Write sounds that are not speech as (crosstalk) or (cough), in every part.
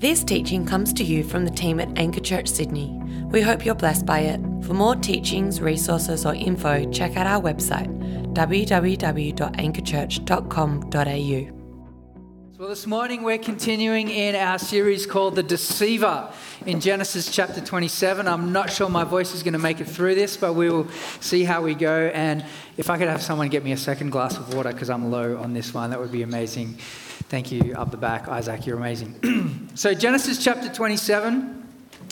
This teaching comes to you from the team at Anchor Church Sydney. We hope you're blessed by it. For more teachings, resources, or info, check out our website www.anchorchurch.com.au. Well, this morning we're continuing in our series called The Deceiver in Genesis chapter 27. I'm not sure my voice is going to make it through this, but we will see how we go. And if I could have someone get me a second glass of water because I'm low on this one, that would be amazing. Thank you up the back, Isaac, you're amazing. (clears throat) so, Genesis chapter 27,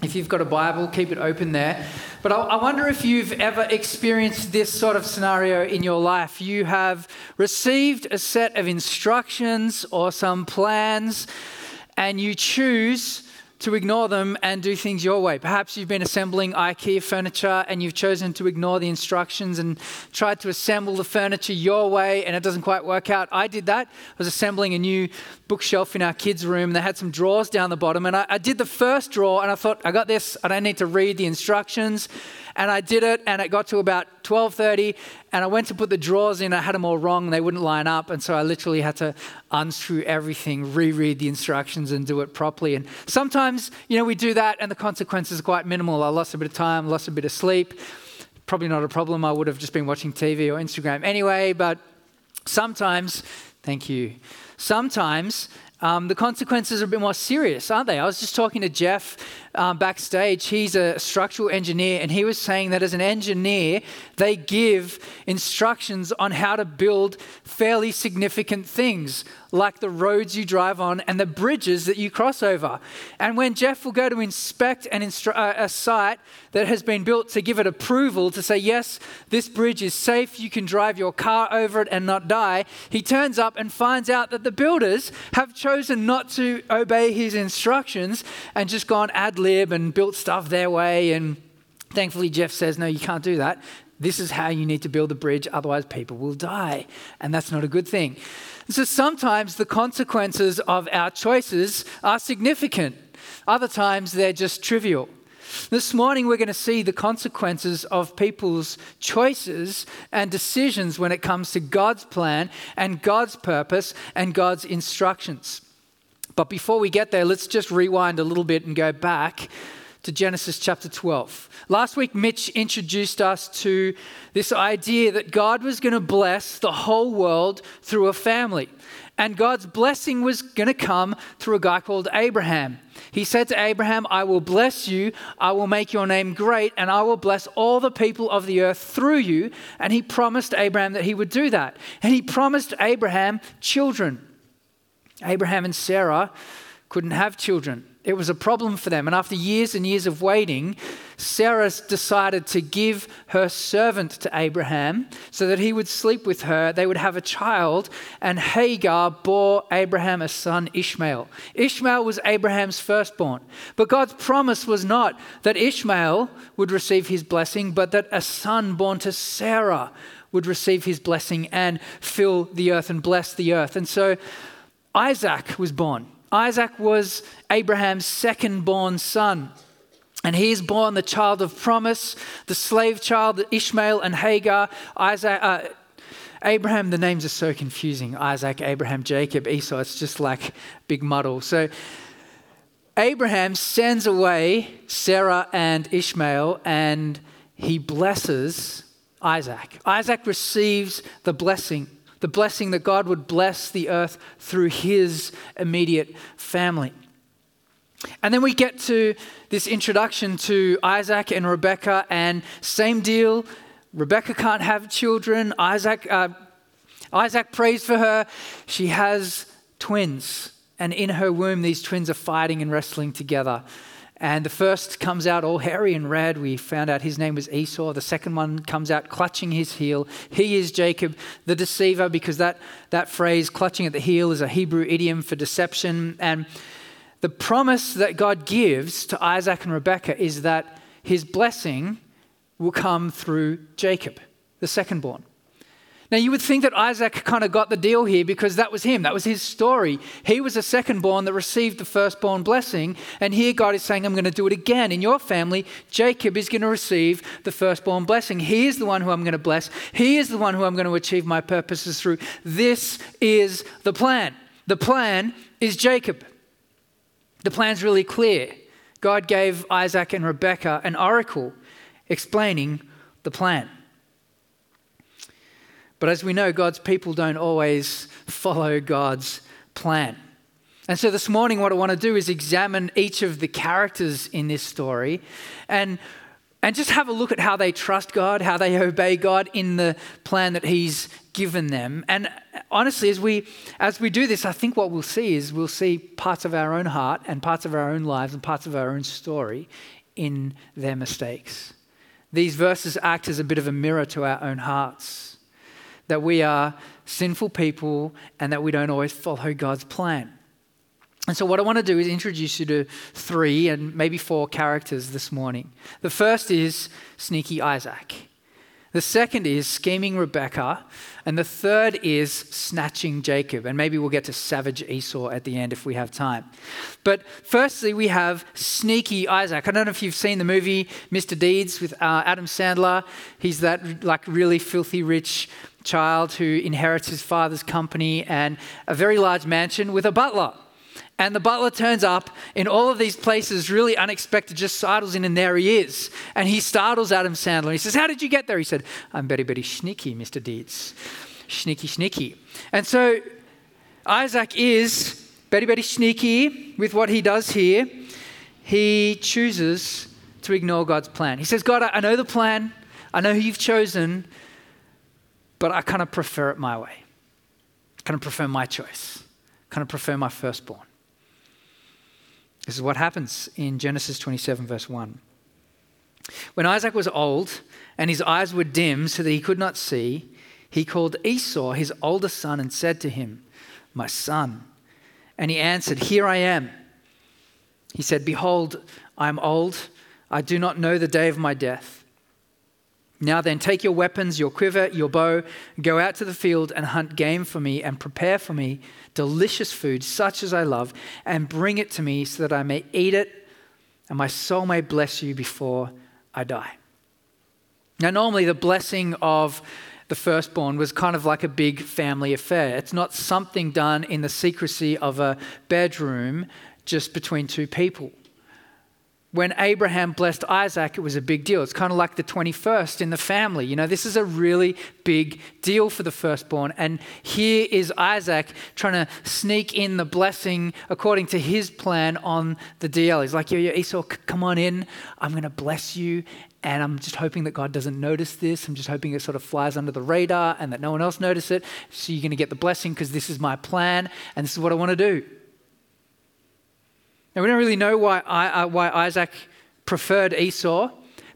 if you've got a Bible, keep it open there. But I, I wonder if you've ever experienced this sort of scenario in your life. You have received a set of instructions or some plans, and you choose to ignore them and do things your way. Perhaps you've been assembling IKEA furniture and you've chosen to ignore the instructions and tried to assemble the furniture your way and it doesn't quite work out. I did that. I was assembling a new bookshelf in our kids' room. They had some drawers down the bottom and I, I did the first drawer and I thought, I got this. I don't need to read the instructions and I did it, and it got to about 12:30, and I went to put the drawers in. I had them all wrong; they wouldn't line up, and so I literally had to unscrew everything, reread the instructions, and do it properly. And sometimes, you know, we do that, and the consequences are quite minimal. I lost a bit of time, lost a bit of sleep. Probably not a problem. I would have just been watching TV or Instagram anyway. But sometimes, thank you. Sometimes um, the consequences are a bit more serious, aren't they? I was just talking to Jeff um, backstage. He's a structural engineer, and he was saying that as an engineer, they give instructions on how to build fairly significant things, like the roads you drive on and the bridges that you cross over. And when Jeff will go to inspect an instru- uh, a site that has been built to give it approval to say, yes, this bridge is safe, you can drive your car over it and not die, he turns up and finds out that the builders have chosen not to obey his instructions and just gone ad lib and built stuff their way. And thankfully, Jeff says, no, you can't do that. This is how you need to build a bridge, otherwise, people will die. And that's not a good thing. So sometimes the consequences of our choices are significant, other times they're just trivial. This morning, we're going to see the consequences of people's choices and decisions when it comes to God's plan and God's purpose and God's instructions. But before we get there, let's just rewind a little bit and go back to Genesis chapter 12. Last week, Mitch introduced us to this idea that God was going to bless the whole world through a family. And God's blessing was going to come through a guy called Abraham. He said to Abraham, I will bless you, I will make your name great, and I will bless all the people of the earth through you. And he promised Abraham that he would do that. And he promised Abraham children. Abraham and Sarah couldn't have children. It was a problem for them. And after years and years of waiting, Sarah decided to give her servant to Abraham so that he would sleep with her. They would have a child. And Hagar bore Abraham a son, Ishmael. Ishmael was Abraham's firstborn. But God's promise was not that Ishmael would receive his blessing, but that a son born to Sarah would receive his blessing and fill the earth and bless the earth. And so Isaac was born. Isaac was Abraham's second born son. And he is born the child of promise, the slave child, Ishmael and Hagar. Isaac, uh, Abraham, the names are so confusing Isaac, Abraham, Jacob, Esau. It's just like big muddle. So Abraham sends away Sarah and Ishmael and he blesses Isaac. Isaac receives the blessing the blessing that God would bless the earth through his immediate family. And then we get to this introduction to Isaac and Rebecca, and same deal. Rebecca can't have children. Isaac, uh, Isaac prays for her. She has twins, and in her womb, these twins are fighting and wrestling together. And the first comes out all hairy and red. We found out his name was Esau. The second one comes out clutching his heel. He is Jacob, the deceiver, because that, that phrase, clutching at the heel, is a Hebrew idiom for deception. And the promise that God gives to Isaac and Rebekah is that his blessing will come through Jacob, the secondborn. Now, you would think that Isaac kind of got the deal here because that was him. That was his story. He was a secondborn that received the firstborn blessing. And here God is saying, I'm going to do it again. In your family, Jacob is going to receive the firstborn blessing. He is the one who I'm going to bless. He is the one who I'm going to achieve my purposes through. This is the plan. The plan is Jacob. The plan's really clear. God gave Isaac and Rebekah an oracle explaining the plan. But as we know, God's people don't always follow God's plan. And so this morning, what I want to do is examine each of the characters in this story and, and just have a look at how they trust God, how they obey God in the plan that He's given them. And honestly, as we, as we do this, I think what we'll see is we'll see parts of our own heart and parts of our own lives and parts of our own story in their mistakes. These verses act as a bit of a mirror to our own hearts that we are sinful people and that we don't always follow God's plan. And so, what I want to do is introduce you to three and maybe four characters this morning. The first is sneaky Isaac. The second is scheming Rebecca. And the third is snatching Jacob. And maybe we'll get to savage Esau at the end if we have time. But firstly, we have sneaky Isaac. I don't know if you've seen the movie Mr. Deeds with uh, Adam Sandler. He's that like really filthy rich child who inherits his father's company and a very large mansion with a butler. And the butler turns up in all of these places, really unexpected, just sidles in, and there he is. And he startles Adam Sandler. He says, How did you get there? He said, I'm very, very sneaky, Mr. Deeds. Sneaky, sneaky. And so Isaac is very, very sneaky with what he does here. He chooses to ignore God's plan. He says, God, I know the plan, I know who you've chosen, but I kind of prefer it my way. I kind of prefer my choice. I kind of prefer my firstborn. This is what happens in Genesis 27, verse 1. When Isaac was old and his eyes were dim so that he could not see, he called Esau, his older son, and said to him, My son. And he answered, Here I am. He said, Behold, I am old. I do not know the day of my death. Now then, take your weapons, your quiver, your bow, go out to the field and hunt game for me and prepare for me delicious food, such as I love, and bring it to me so that I may eat it and my soul may bless you before I die. Now, normally, the blessing of the firstborn was kind of like a big family affair. It's not something done in the secrecy of a bedroom just between two people when Abraham blessed Isaac, it was a big deal. It's kind of like the 21st in the family. You know, this is a really big deal for the firstborn. And here is Isaac trying to sneak in the blessing according to his plan on the deal. He's like, yo, yo, Esau, come on in. I'm going to bless you. And I'm just hoping that God doesn't notice this. I'm just hoping it sort of flies under the radar and that no one else notices it. So you're going to get the blessing because this is my plan and this is what I want to do. Now, we don't really know why, uh, why Isaac preferred Esau.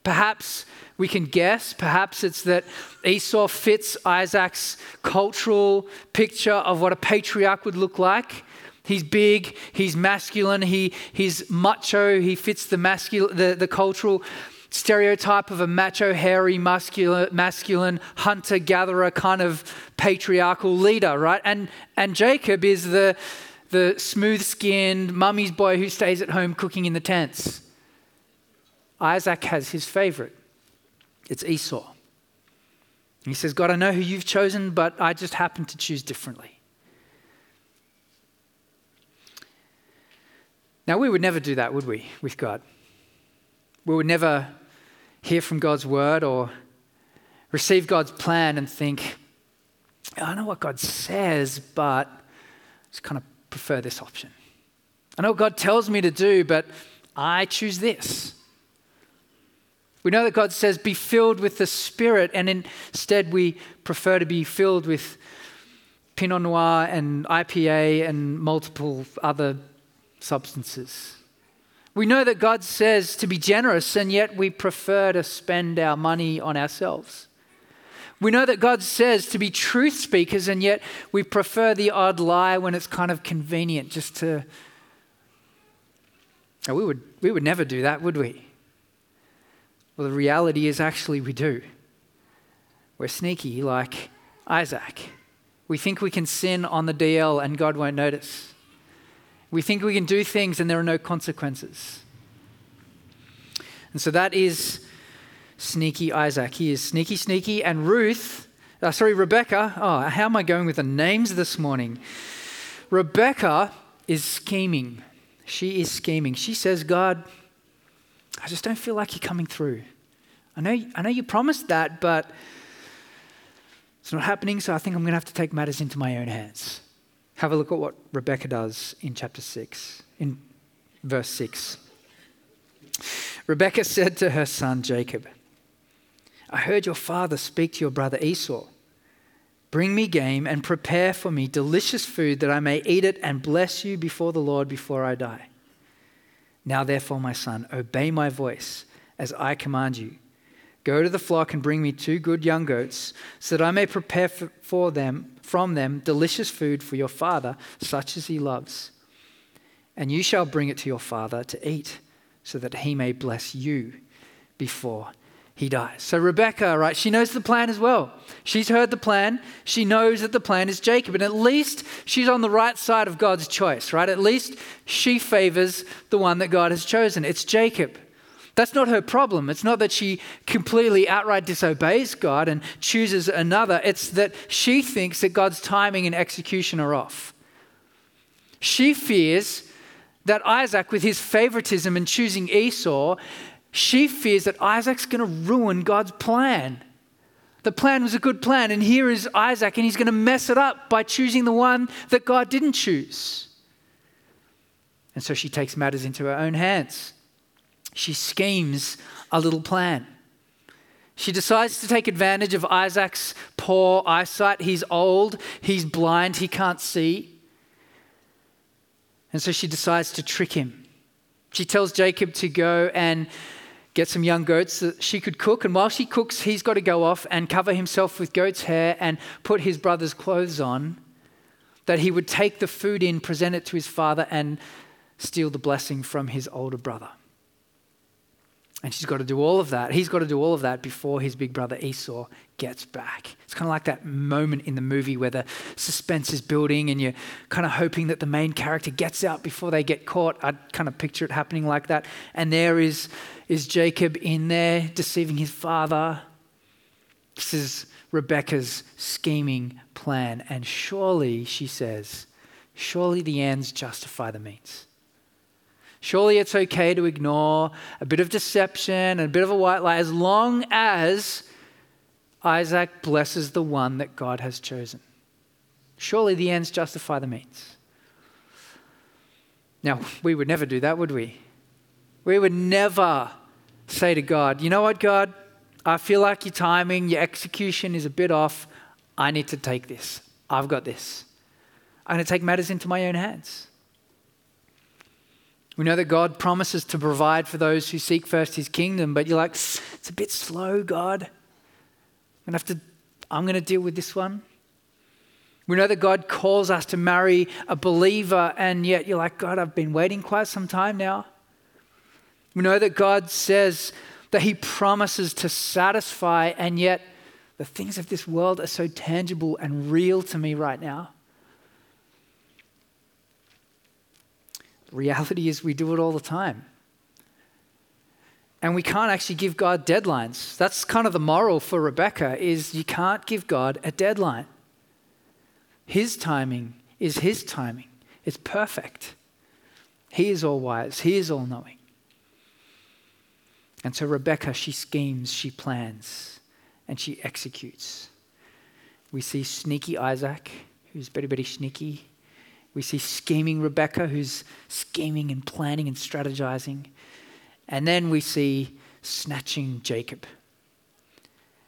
Perhaps we can guess. Perhaps it's that Esau fits Isaac's cultural picture of what a patriarch would look like. He's big, he's masculine, he, he's macho, he fits the, masculine, the, the cultural stereotype of a macho, hairy, masculine, masculine hunter gatherer kind of patriarchal leader, right? And, and Jacob is the, the smooth skinned mummy's boy who stays at home cooking in the tents. Isaac has his favorite it's Esau. He says, God, I know who you've chosen, but I just happen to choose differently. Now, we would never do that, would we, with God? We would never hear from God's word or receive God's plan and think, I know what God says, but it's kind of prefer this option. I know what God tells me to do, but I choose this. We know that God says, be filled with the Spirit, and instead we prefer to be filled with Pinot Noir and IPA and multiple other substances. We know that God says to be generous, and yet we prefer to spend our money on ourselves. We know that God says to be truth speakers, and yet we prefer the odd lie when it's kind of convenient just to. We, would, we would never do that, would we? Well, the reality is actually we do. We're sneaky like Isaac. We think we can sin on the DL and God won't notice. We think we can do things and there are no consequences. And so that is sneaky Isaac. He is sneaky, sneaky. And Ruth, uh, sorry, Rebecca. Oh, how am I going with the names this morning? Rebecca is scheming. She is scheming. She says, God, I just don't feel like you're coming through. I know, I know you promised that, but it's not happening, so I think I'm going to have to take matters into my own hands. Have a look at what Rebecca does in chapter 6, in verse 6. Rebecca said to her son Jacob, I heard your father speak to your brother Esau. Bring me game and prepare for me delicious food that I may eat it and bless you before the Lord before I die. Now, therefore, my son, obey my voice as I command you. Go to the flock and bring me two good young goats, so that I may prepare for them from them delicious food for your father, such as he loves. And you shall bring it to your father to eat, so that he may bless you before he dies. So Rebecca, right, she knows the plan as well. She's heard the plan. She knows that the plan is Jacob. And at least she's on the right side of God's choice, right? At least she favors the one that God has chosen. It's Jacob. That's not her problem. It's not that she completely outright disobeys God and chooses another. It's that she thinks that God's timing and execution are off. She fears that Isaac, with his favoritism and choosing Esau, she fears that Isaac's going to ruin God's plan. The plan was a good plan, and here is Isaac, and he's going to mess it up by choosing the one that God didn't choose. And so she takes matters into her own hands. She schemes a little plan. She decides to take advantage of Isaac's poor eyesight. He's old, he's blind, he can't see. And so she decides to trick him. She tells Jacob to go and get some young goats that she could cook. And while she cooks, he's got to go off and cover himself with goat's hair and put his brother's clothes on, that he would take the food in, present it to his father, and steal the blessing from his older brother. And she's got to do all of that. He's got to do all of that before his big brother Esau gets back. It's kind of like that moment in the movie where the suspense is building and you're kind of hoping that the main character gets out before they get caught. I kind of picture it happening like that. And there is, is Jacob in there deceiving his father. This is Rebecca's scheming plan. And surely, she says, surely the ends justify the means. Surely it's okay to ignore a bit of deception and a bit of a white lie as long as Isaac blesses the one that God has chosen. Surely the ends justify the means. Now, we would never do that, would we? We would never say to God, you know what, God, I feel like your timing, your execution is a bit off. I need to take this. I've got this. I'm going to take matters into my own hands. We know that God promises to provide for those who seek first his kingdom, but you're like, it's a bit slow, God. I'm going to have to, I'm going to deal with this one. We know that God calls us to marry a believer, and yet you're like, God, I've been waiting quite some time now. We know that God says that He promises to satisfy, and yet the things of this world are so tangible and real to me right now. Reality is we do it all the time. And we can't actually give God deadlines. That's kind of the moral for Rebecca is you can't give God a deadline. His timing is his timing. It's perfect. He is all wise. He is all knowing. And so Rebecca, she schemes, she plans, and she executes. We see sneaky Isaac, who's very, very sneaky. We see scheming Rebecca, who's scheming and planning and strategizing. And then we see snatching Jacob.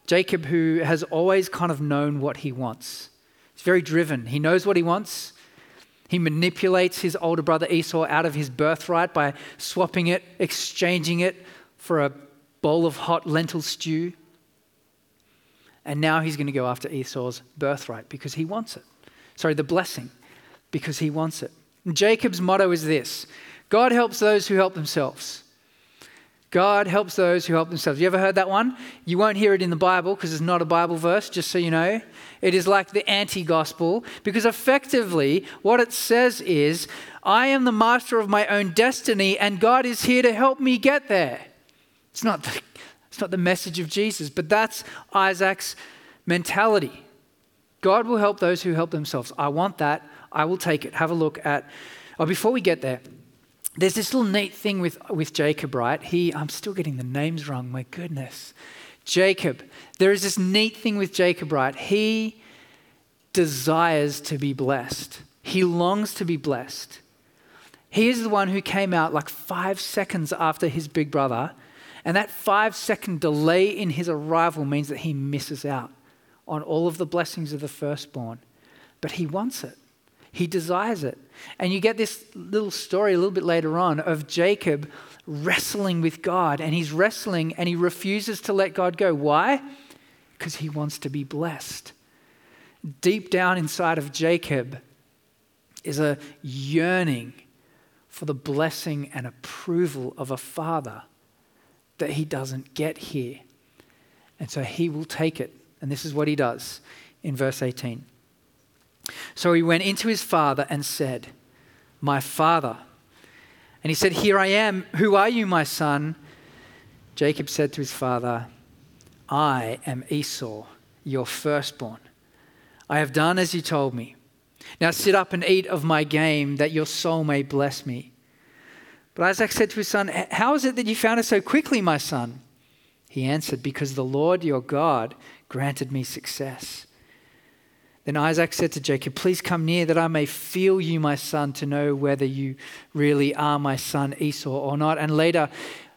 Jacob, who has always kind of known what he wants. He's very driven. He knows what he wants. He manipulates his older brother Esau out of his birthright by swapping it, exchanging it for a bowl of hot lentil stew. And now he's going to go after Esau's birthright because he wants it. Sorry, the blessing because he wants it. And Jacob's motto is this God helps those who help themselves. God helps those who help themselves. You ever heard that one? You won't hear it in the Bible because it's not a Bible verse, just so you know. It is like the anti gospel because effectively what it says is, I am the master of my own destiny and God is here to help me get there. It's not the, it's not the message of Jesus, but that's Isaac's mentality. God will help those who help themselves. I want that. I will take it. Have a look at. Oh, before we get there, there's this little neat thing with, with Jacob, right? He, I'm still getting the names wrong, my goodness. Jacob. There is this neat thing with Jacob, right? He desires to be blessed, he longs to be blessed. He is the one who came out like five seconds after his big brother, and that five second delay in his arrival means that he misses out on all of the blessings of the firstborn. But he wants it. He desires it. And you get this little story a little bit later on of Jacob wrestling with God. And he's wrestling and he refuses to let God go. Why? Because he wants to be blessed. Deep down inside of Jacob is a yearning for the blessing and approval of a father that he doesn't get here. And so he will take it. And this is what he does in verse 18. So he went into his father and said, My father. And he said, Here I am. Who are you, my son? Jacob said to his father, I am Esau, your firstborn. I have done as you told me. Now sit up and eat of my game, that your soul may bless me. But Isaac said to his son, How is it that you found it so quickly, my son? He answered, Because the Lord your God granted me success. Then Isaac said to Jacob, Please come near that I may feel you, my son, to know whether you really are my son Esau or not. And later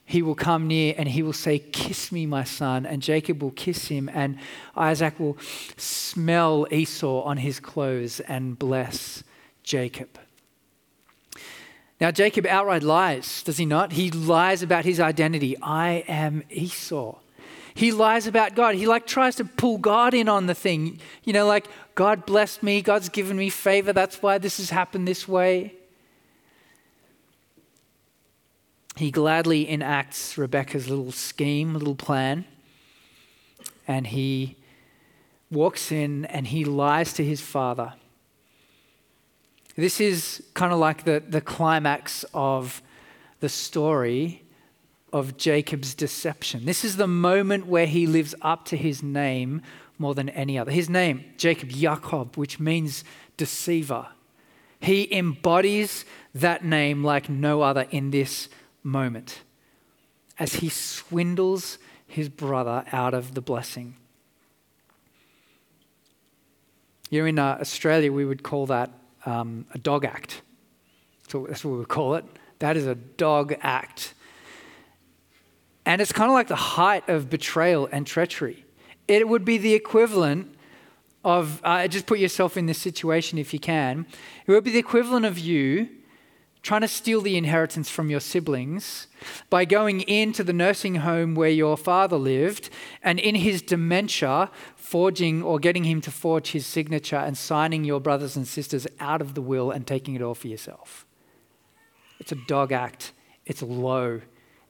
he will come near and he will say, Kiss me, my son. And Jacob will kiss him, and Isaac will smell Esau on his clothes and bless Jacob. Now, Jacob outright lies, does he not? He lies about his identity. I am Esau. He lies about God. He like tries to pull God in on the thing. You know, like God blessed me, God's given me favor, that's why this has happened this way. He gladly enacts Rebecca's little scheme, little plan, and he walks in and he lies to his father. This is kind of like the, the climax of the story of Jacob's deception. This is the moment where he lives up to his name more than any other. His name, Jacob Jacob, which means deceiver. He embodies that name like no other in this moment as he swindles his brother out of the blessing. Here in uh, Australia, we would call that um, a dog act. So that's what we would call it. That is a dog act. And it's kind of like the height of betrayal and treachery. It would be the equivalent of, uh, just put yourself in this situation if you can. It would be the equivalent of you trying to steal the inheritance from your siblings by going into the nursing home where your father lived and in his dementia, forging or getting him to forge his signature and signing your brothers and sisters out of the will and taking it all for yourself. It's a dog act, it's low,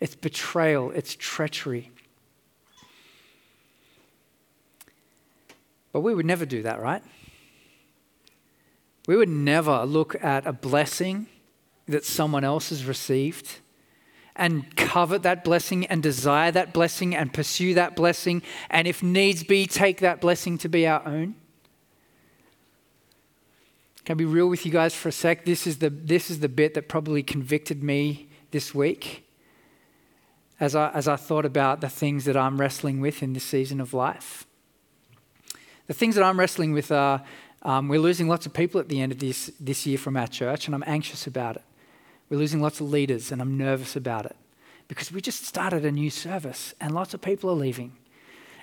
it's betrayal, it's treachery. But we would never do that, right? We would never look at a blessing that someone else has received and covet that blessing and desire that blessing and pursue that blessing, and if needs be, take that blessing to be our own. Can I be real with you guys for a sec? This is the, this is the bit that probably convicted me this week as I, as I thought about the things that I'm wrestling with in this season of life. The things that I'm wrestling with are um, we're losing lots of people at the end of this, this year from our church, and I'm anxious about it. We're losing lots of leaders, and I'm nervous about it because we just started a new service, and lots of people are leaving.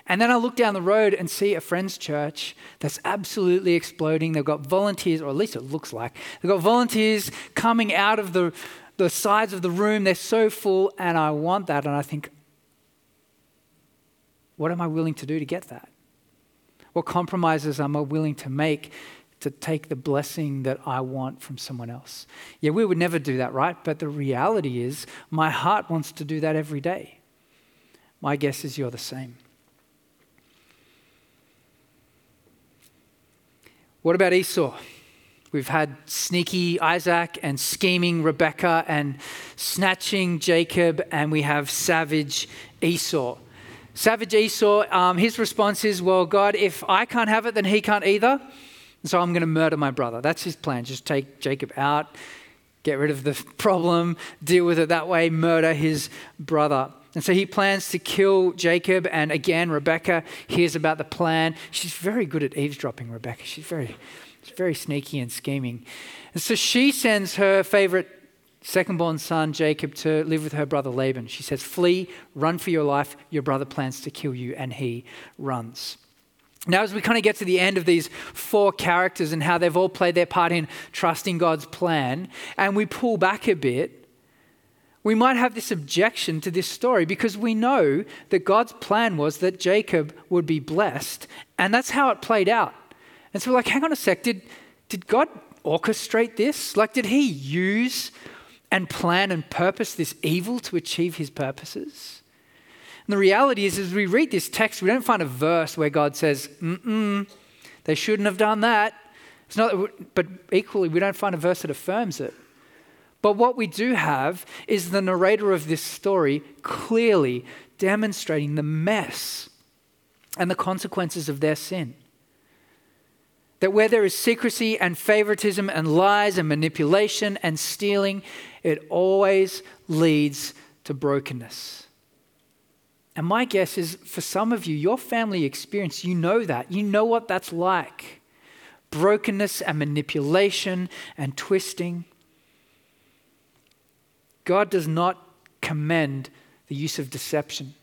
And then I look down the road and see a friend's church that's absolutely exploding. They've got volunteers, or at least it looks like, they've got volunteers coming out of the the sides of the room, they're so full, and I want that. And I think, what am I willing to do to get that? What compromises am I willing to make to take the blessing that I want from someone else? Yeah, we would never do that, right? But the reality is, my heart wants to do that every day. My guess is you're the same. What about Esau? We've had sneaky Isaac and scheming Rebecca and snatching Jacob, and we have savage Esau. Savage Esau, um, his response is, Well, God, if I can't have it, then he can't either. And so I'm going to murder my brother. That's his plan. Just take Jacob out, get rid of the (laughs) problem, deal with it that way, murder his brother. And so he plans to kill Jacob. And again, Rebecca hears about the plan. She's very good at eavesdropping, Rebecca. She's very, she's very sneaky and scheming. And so she sends her favorite second born son, Jacob, to live with her brother Laban. She says, Flee, run for your life. Your brother plans to kill you. And he runs. Now, as we kind of get to the end of these four characters and how they've all played their part in trusting God's plan, and we pull back a bit, we might have this objection to this story because we know that God's plan was that Jacob would be blessed, and that's how it played out. And so we're like, hang on a sec, did, did God orchestrate this? Like, did he use and plan and purpose this evil to achieve his purposes? And the reality is, as we read this text, we don't find a verse where God says, mm they shouldn't have done that. It's not, but equally, we don't find a verse that affirms it. But what we do have is the narrator of this story clearly demonstrating the mess and the consequences of their sin. That where there is secrecy and favoritism and lies and manipulation and stealing, it always leads to brokenness. And my guess is for some of you, your family experience, you know that. You know what that's like brokenness and manipulation and twisting. God does not commend the use of deception.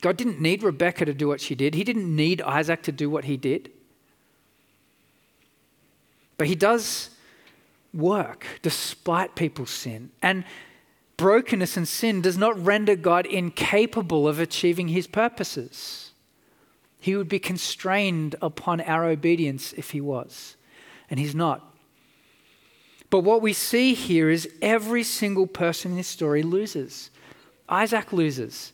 God didn't need Rebecca to do what she did, He didn't need Isaac to do what he did. But He does work despite people's sin. And brokenness and sin does not render God incapable of achieving his purposes. He would be constrained upon our obedience if he was, and he's not. But what we see here is every single person in this story loses. Isaac loses.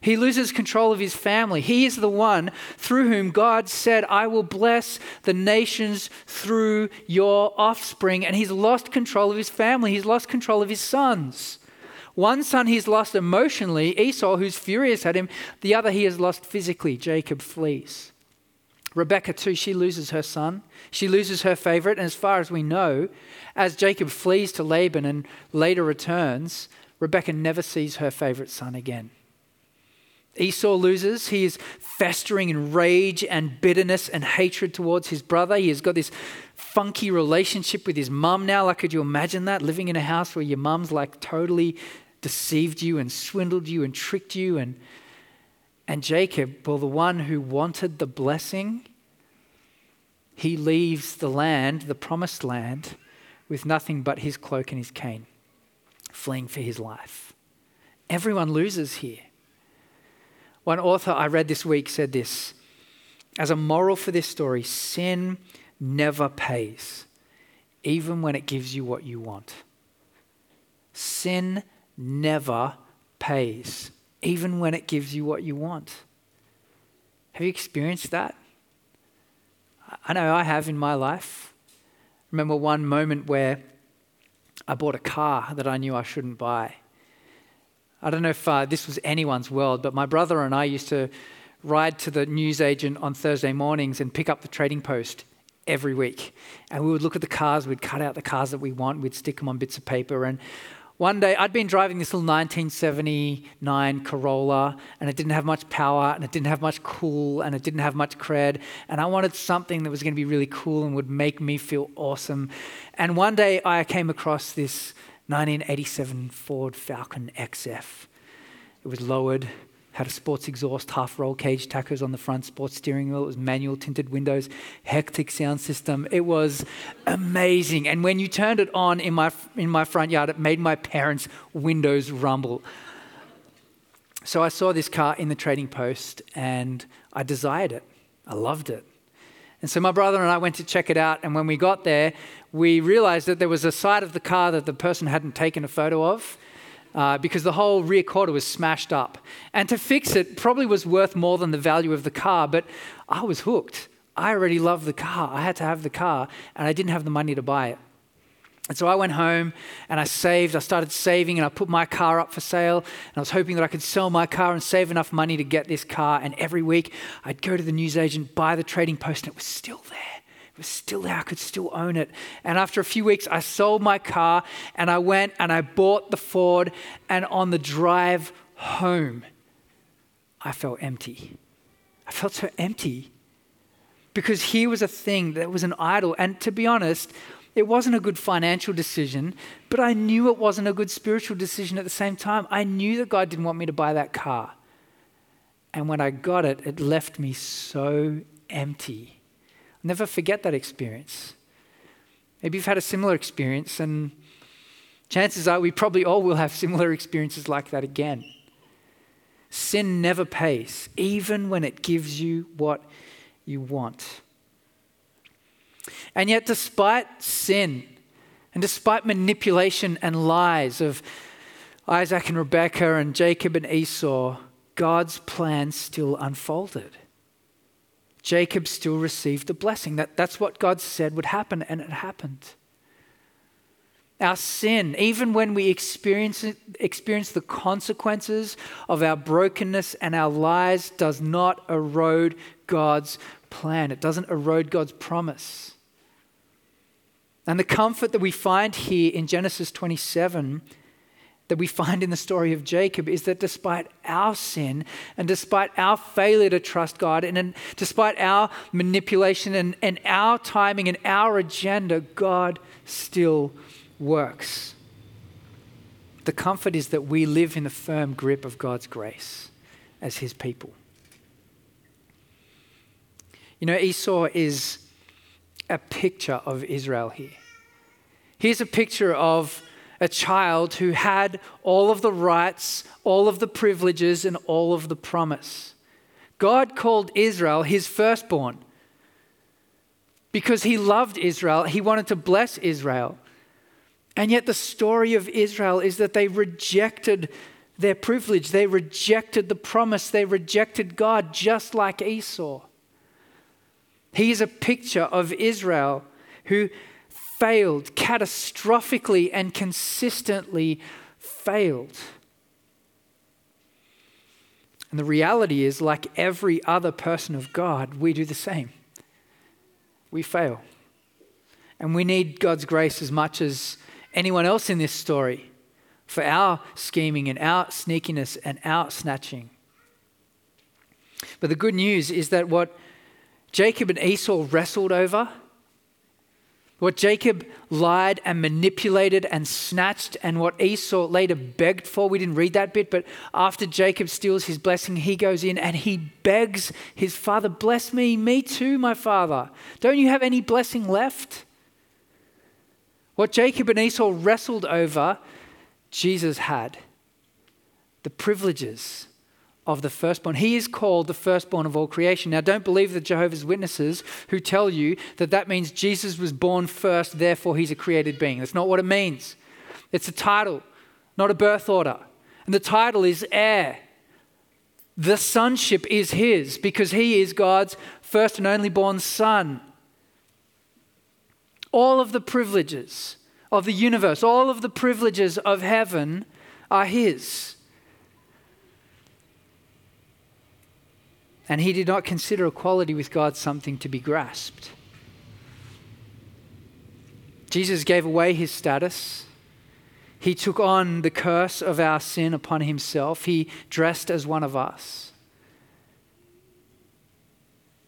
He loses control of his family. He is the one through whom God said, I will bless the nations through your offspring. And he's lost control of his family. He's lost control of his sons. One son he's lost emotionally, Esau, who's furious at him. The other he has lost physically, Jacob flees. Rebecca, too, she loses her son. She loses her favorite. And as far as we know, as Jacob flees to Laban and later returns, Rebecca never sees her favorite son again. Esau loses. He is festering in rage and bitterness and hatred towards his brother. He has got this funky relationship with his mum now. Like, could you imagine that? Living in a house where your mum's like totally deceived you and swindled you and tricked you. And, and Jacob, well, the one who wanted the blessing, he leaves the land, the promised land, with nothing but his cloak and his cane, fleeing for his life. Everyone loses here. One author I read this week said this as a moral for this story sin never pays, even when it gives you what you want. Sin never pays, even when it gives you what you want. Have you experienced that? I know I have in my life. remember one moment where I bought a car that I knew I shouldn't buy. I don't know if uh, this was anyone's world, but my brother and I used to ride to the newsagent on Thursday mornings and pick up the trading post every week. And we would look at the cars, we'd cut out the cars that we want, we'd stick them on bits of paper. And one day, I'd been driving this little 1979 Corolla, and it didn't have much power, and it didn't have much cool, and it didn't have much cred. And I wanted something that was going to be really cool and would make me feel awesome. And one day, I came across this 1987 Ford Falcon XF. It was lowered, had a sports exhaust, half roll cage tachos on the front, sports steering wheel. It was manual tinted windows, hectic sound system. It was amazing. And when you turned it on in my, in my front yard, it made my parents' windows rumble. So I saw this car in the trading post and I desired it. I loved it. And so my brother and I went to check it out. And when we got there, we realized that there was a side of the car that the person hadn't taken a photo of uh, because the whole rear quarter was smashed up. And to fix it probably was worth more than the value of the car, but I was hooked. I already loved the car. I had to have the car, and I didn't have the money to buy it. And so I went home and I saved. I started saving and I put my car up for sale. And I was hoping that I could sell my car and save enough money to get this car. And every week I'd go to the newsagent, buy the trading post, and it was still there It was still there. I could still own it. And after a few weeks, I sold my car and I went and I bought the Ford. And on the drive home, I felt empty. I felt so empty because here was a thing that was an idol. And to be honest, it wasn't a good financial decision, but I knew it wasn't a good spiritual decision at the same time. I knew that God didn't want me to buy that car. And when I got it, it left me so empty. I'll never forget that experience. Maybe you've had a similar experience, and chances are we probably all will have similar (laughs) experiences like that again. Sin never pays, even when it gives you what you want. And yet, despite sin and despite manipulation and lies of Isaac and Rebekah and Jacob and Esau, God's plan still unfolded. Jacob still received a blessing. That, that's what God said would happen, and it happened. Our sin, even when we experience, experience the consequences of our brokenness and our lies, does not erode God's plan. It doesn't erode God's promise. And the comfort that we find here in Genesis 27 that we find in the story of Jacob is that despite our sin and despite our failure to trust God and, and despite our manipulation and, and our timing and our agenda, God still works. The comfort is that we live in the firm grip of God's grace as his people. You know, Esau is a picture of Israel here. Here's a picture of a child who had all of the rights, all of the privileges, and all of the promise. God called Israel his firstborn because he loved Israel. He wanted to bless Israel. And yet, the story of Israel is that they rejected their privilege, they rejected the promise, they rejected God, just like Esau. He is a picture of Israel who failed, catastrophically and consistently failed. And the reality is, like every other person of God, we do the same. We fail. And we need God's grace as much as anyone else in this story for our scheming and our sneakiness and our snatching. But the good news is that what Jacob and Esau wrestled over, what Jacob lied and manipulated and snatched, and what Esau later begged for. We didn't read that bit, but after Jacob steals his blessing, he goes in and he begs his father, Bless me, me too, my father. Don't you have any blessing left? What Jacob and Esau wrestled over, Jesus had. The privileges of the firstborn. He is called the firstborn of all creation. Now, don't believe the Jehovah's Witnesses who tell you that that means Jesus was born first, therefore he's a created being. That's not what it means. It's a title, not a birth order. And the title is heir. The sonship is his because he is God's first and only born son. All of the privileges of the universe, all of the privileges of heaven are his. And he did not consider equality with God something to be grasped. Jesus gave away his status. He took on the curse of our sin upon himself. He dressed as one of us.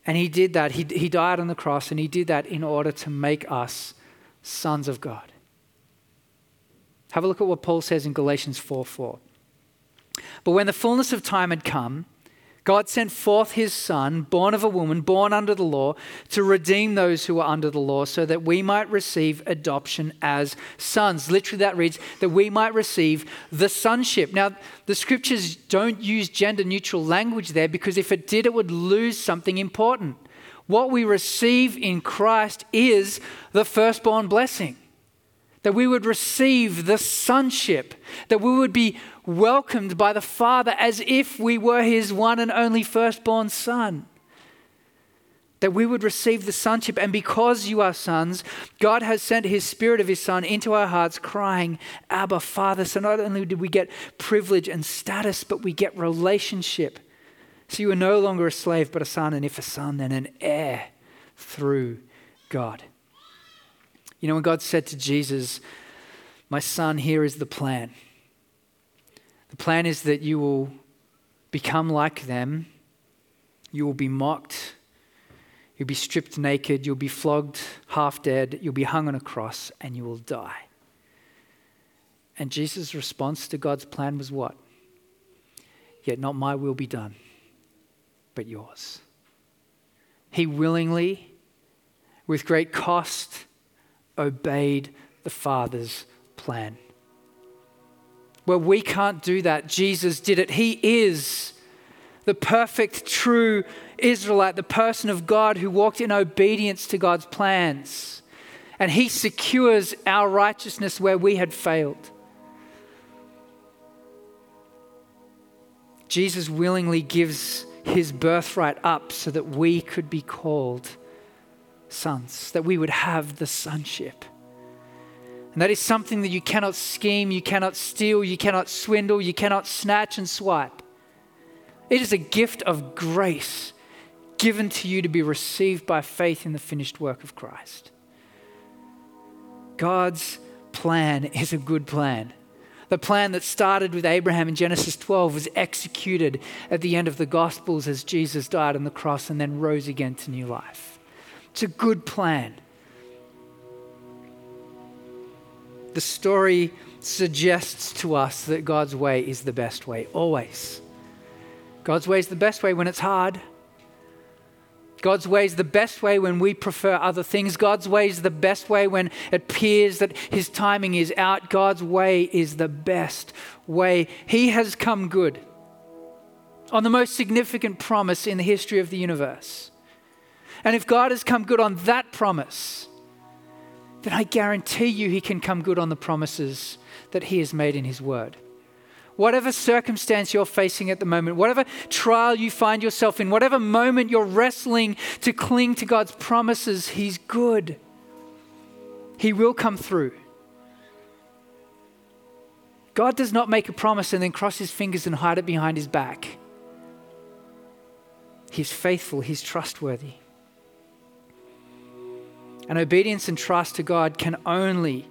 And he did that. He, he died on the cross, and he did that in order to make us sons of God. Have a look at what Paul says in Galatians 4 4. But when the fullness of time had come, God sent forth his Son, born of a woman, born under the law, to redeem those who were under the law, so that we might receive adoption as sons. Literally, that reads that we might receive the sonship. Now, the scriptures don't use gender neutral language there because if it did, it would lose something important. What we receive in Christ is the firstborn blessing that we would receive the sonship, that we would be welcomed by the Father as if we were his one and only firstborn son. That we would receive the sonship. And because you are sons, God has sent his spirit of his son into our hearts, crying, Abba, Father. So not only did we get privilege and status, but we get relationship. So you are no longer a slave, but a son, and if a son, then an heir through God. You know, when God said to Jesus, My son, here is the plan. The plan is that you will become like them, you will be mocked, you'll be stripped naked, you'll be flogged half dead, you'll be hung on a cross, and you will die. And Jesus' response to God's plan was what? Yet not my will be done, but yours. He willingly, with great cost, obeyed the Father's plan. Where we can't do that, Jesus did it. He is the perfect, true Israelite, the person of God who walked in obedience to God's plans. And He secures our righteousness where we had failed. Jesus willingly gives his birthright up so that we could be called sons, that we would have the sonship. And that is something that you cannot scheme, you cannot steal, you cannot swindle, you cannot snatch and swipe. It is a gift of grace given to you to be received by faith in the finished work of Christ. God's plan is a good plan. The plan that started with Abraham in Genesis 12 was executed at the end of the Gospels as Jesus died on the cross and then rose again to new life. It's a good plan. The story suggests to us that God's way is the best way, always. God's way is the best way when it's hard. God's way is the best way when we prefer other things. God's way is the best way when it appears that His timing is out. God's way is the best way. He has come good on the most significant promise in the history of the universe. And if God has come good on that promise, then I guarantee you He can come good on the promises that He has made in His Word whatever circumstance you're facing at the moment, whatever trial you find yourself in, whatever moment you're wrestling to cling to God's promises, He's good. He will come through. God does not make a promise and then cross his fingers and hide it behind his back. He's faithful, he's trustworthy. And obedience and trust to God can only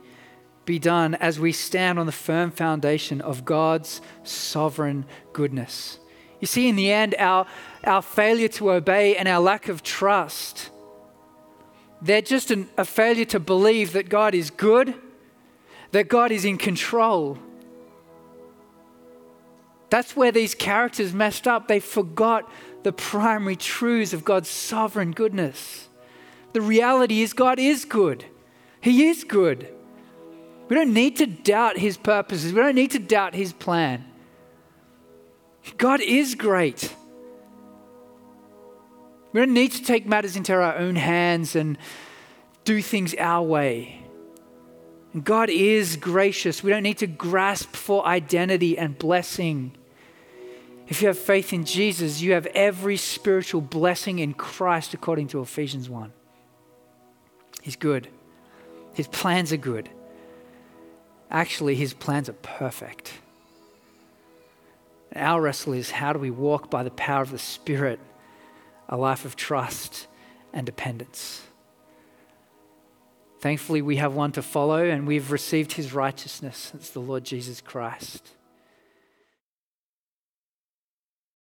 be done as we stand on the firm foundation of God's sovereign goodness. You see, in the end, our, our failure to obey and our lack of trust, they're just an, a failure to believe that God is good, that God is in control. That's where these characters messed up. They forgot the primary truths of God's sovereign goodness. The reality is, God is good. He is good. We don't need to doubt his purposes. We don't need to doubt his plan. God is great. We don't need to take matters into our own hands and do things our way. And God is gracious. We don't need to grasp for identity and blessing. If you have faith in Jesus, you have every spiritual blessing in Christ according to Ephesians 1. He's good, His plans are good. Actually, his plans are perfect. Our wrestle is how do we walk by the power of the Spirit a life of trust and dependence? Thankfully, we have one to follow, and we've received his righteousness. It's the Lord Jesus Christ.